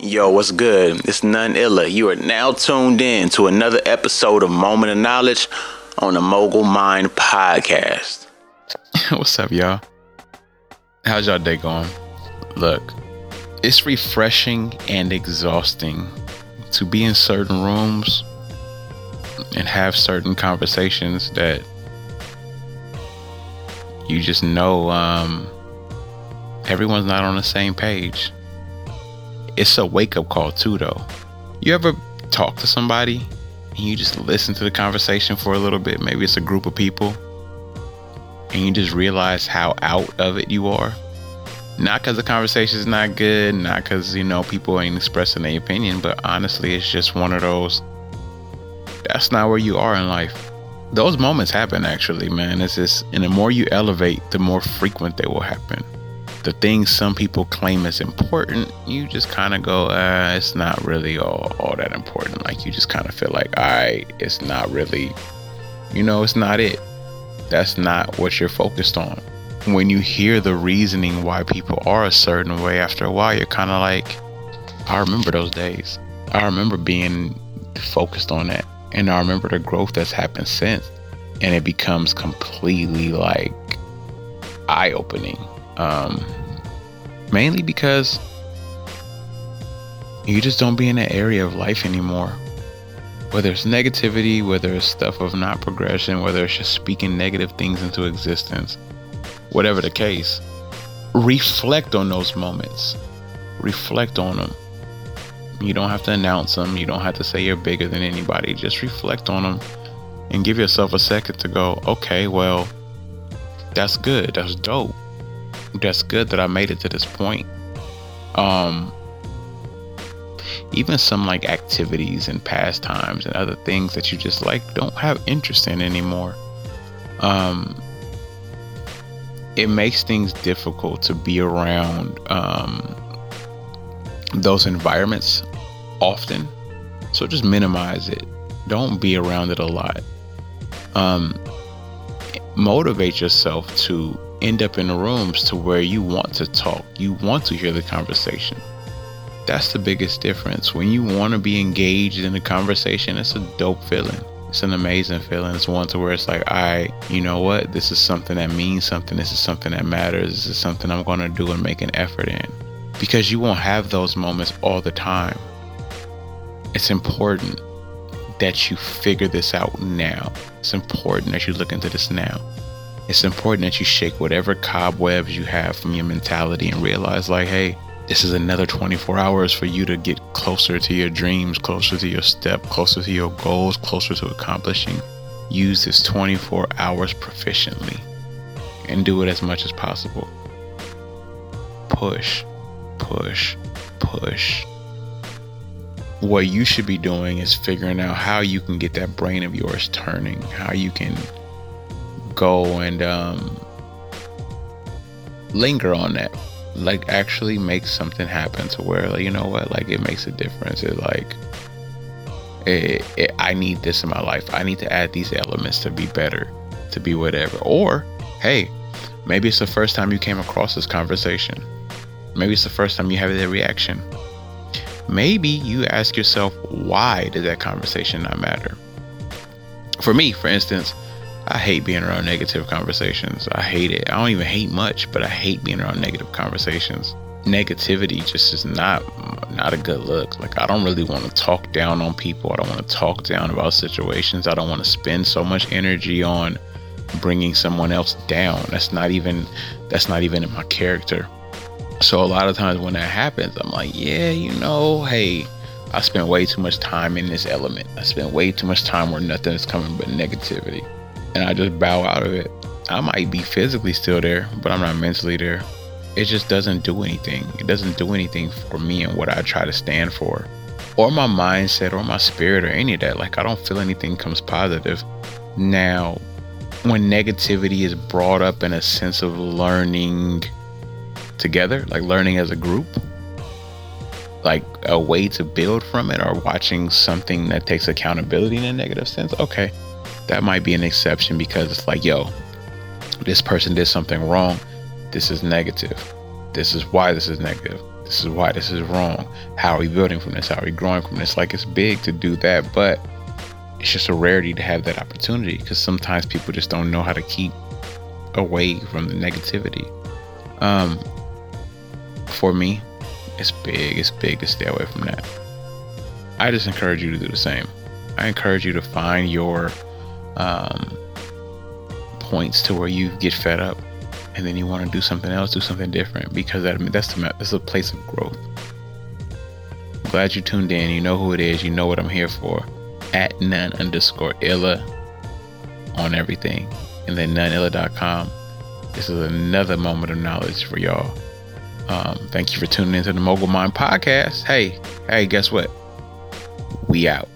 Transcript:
Yo, what's good? It's none illa. You are now tuned in to another episode of Moment of Knowledge on the Mogul Mind Podcast. What's up, y'all? How's y'all day going? Look, it's refreshing and exhausting to be in certain rooms and have certain conversations that you just know um, everyone's not on the same page. It's a wake up call, too, though. You ever talk to somebody and you just listen to the conversation for a little bit? Maybe it's a group of people and you just realize how out of it you are. Not because the conversation is not good, not because, you know, people ain't expressing their opinion, but honestly, it's just one of those, that's not where you are in life. Those moments happen actually, man. It's just, and the more you elevate, the more frequent they will happen. The things some people claim is important, you just kind of go, uh, it's not really all, all that important. Like you just kind of feel like, all right, it's not really, you know, it's not it. That's not what you're focused on when you hear the reasoning why people are a certain way after a while you're kind of like i remember those days i remember being focused on that and i remember the growth that's happened since and it becomes completely like eye-opening um mainly because you just don't be in that area of life anymore whether it's negativity whether it's stuff of not progression whether it's just speaking negative things into existence whatever the case, reflect on those moments. Reflect on them. You don't have to announce them. You don't have to say you're bigger than anybody. Just reflect on them and give yourself a second to go, okay, well, that's good. That's dope. That's good that I made it to this point. Um, even some like activities and pastimes and other things that you just like don't have interest in anymore. Um, it makes things difficult to be around um, those environments often. So just minimize it. Don't be around it a lot. Um, motivate yourself to end up in rooms to where you want to talk, you want to hear the conversation. That's the biggest difference. When you want to be engaged in the conversation, it's a dope feeling it's an amazing feeling. It's one to where it's like, I, you know what? This is something that means something. This is something that matters. This is something I'm going to do and make an effort in. Because you won't have those moments all the time. It's important that you figure this out now. It's important that you look into this now. It's important that you shake whatever cobwebs you have from your mentality and realize, like, hey, this is another 24 hours for you to get closer to your dreams, closer to your step, closer to your goals, closer to accomplishing. Use this 24 hours proficiently and do it as much as possible. Push, push, push. What you should be doing is figuring out how you can get that brain of yours turning, how you can go and um, linger on that. Like actually make something happen to where like, you know what? Like it makes a difference. It like it, it, i need this in my life. I need to add these elements to be better to be whatever. Or hey maybe it's the first time you came across this conversation. Maybe it's the first time you have that reaction. Maybe you ask yourself why did that conversation not matter? For me for instance I hate being around negative conversations. I hate it. I don't even hate much, but I hate being around negative conversations. Negativity just is not not a good look. Like I don't really want to talk down on people. I don't want to talk down about situations. I don't want to spend so much energy on bringing someone else down. That's not even that's not even in my character. So a lot of times when that happens, I'm like, yeah, you know, hey, I spent way too much time in this element. I spent way too much time where nothing is coming but negativity and I just bow out of it. I might be physically still there, but I'm not mentally there. It just doesn't do anything. It doesn't do anything for me and what I try to stand for, or my mindset, or my spirit, or any of that. Like, I don't feel anything comes positive. Now, when negativity is brought up in a sense of learning together, like learning as a group, like a way to build from it, or watching something that takes accountability in a negative sense, okay that might be an exception because it's like, yo, this person did something wrong. This is negative. This is why this is negative. This is why this is wrong. How are we building from this? How are we growing from this? Like it's big to do that, but it's just a rarity to have that opportunity because sometimes people just don't know how to keep away from the negativity. Um, for me, it's big. It's big to stay away from that. I just encourage you to do the same. I encourage you to find your um, points to where you get fed up, and then you want to do something else, do something different, because that, that's the that's a place of growth. I'm glad you tuned in. You know who it is. You know what I'm here for. At none underscore illa on everything, and then noneilla.com. This is another moment of knowledge for y'all. Um, thank you for tuning into the Mogul Mind Podcast. Hey, hey, guess what? We out.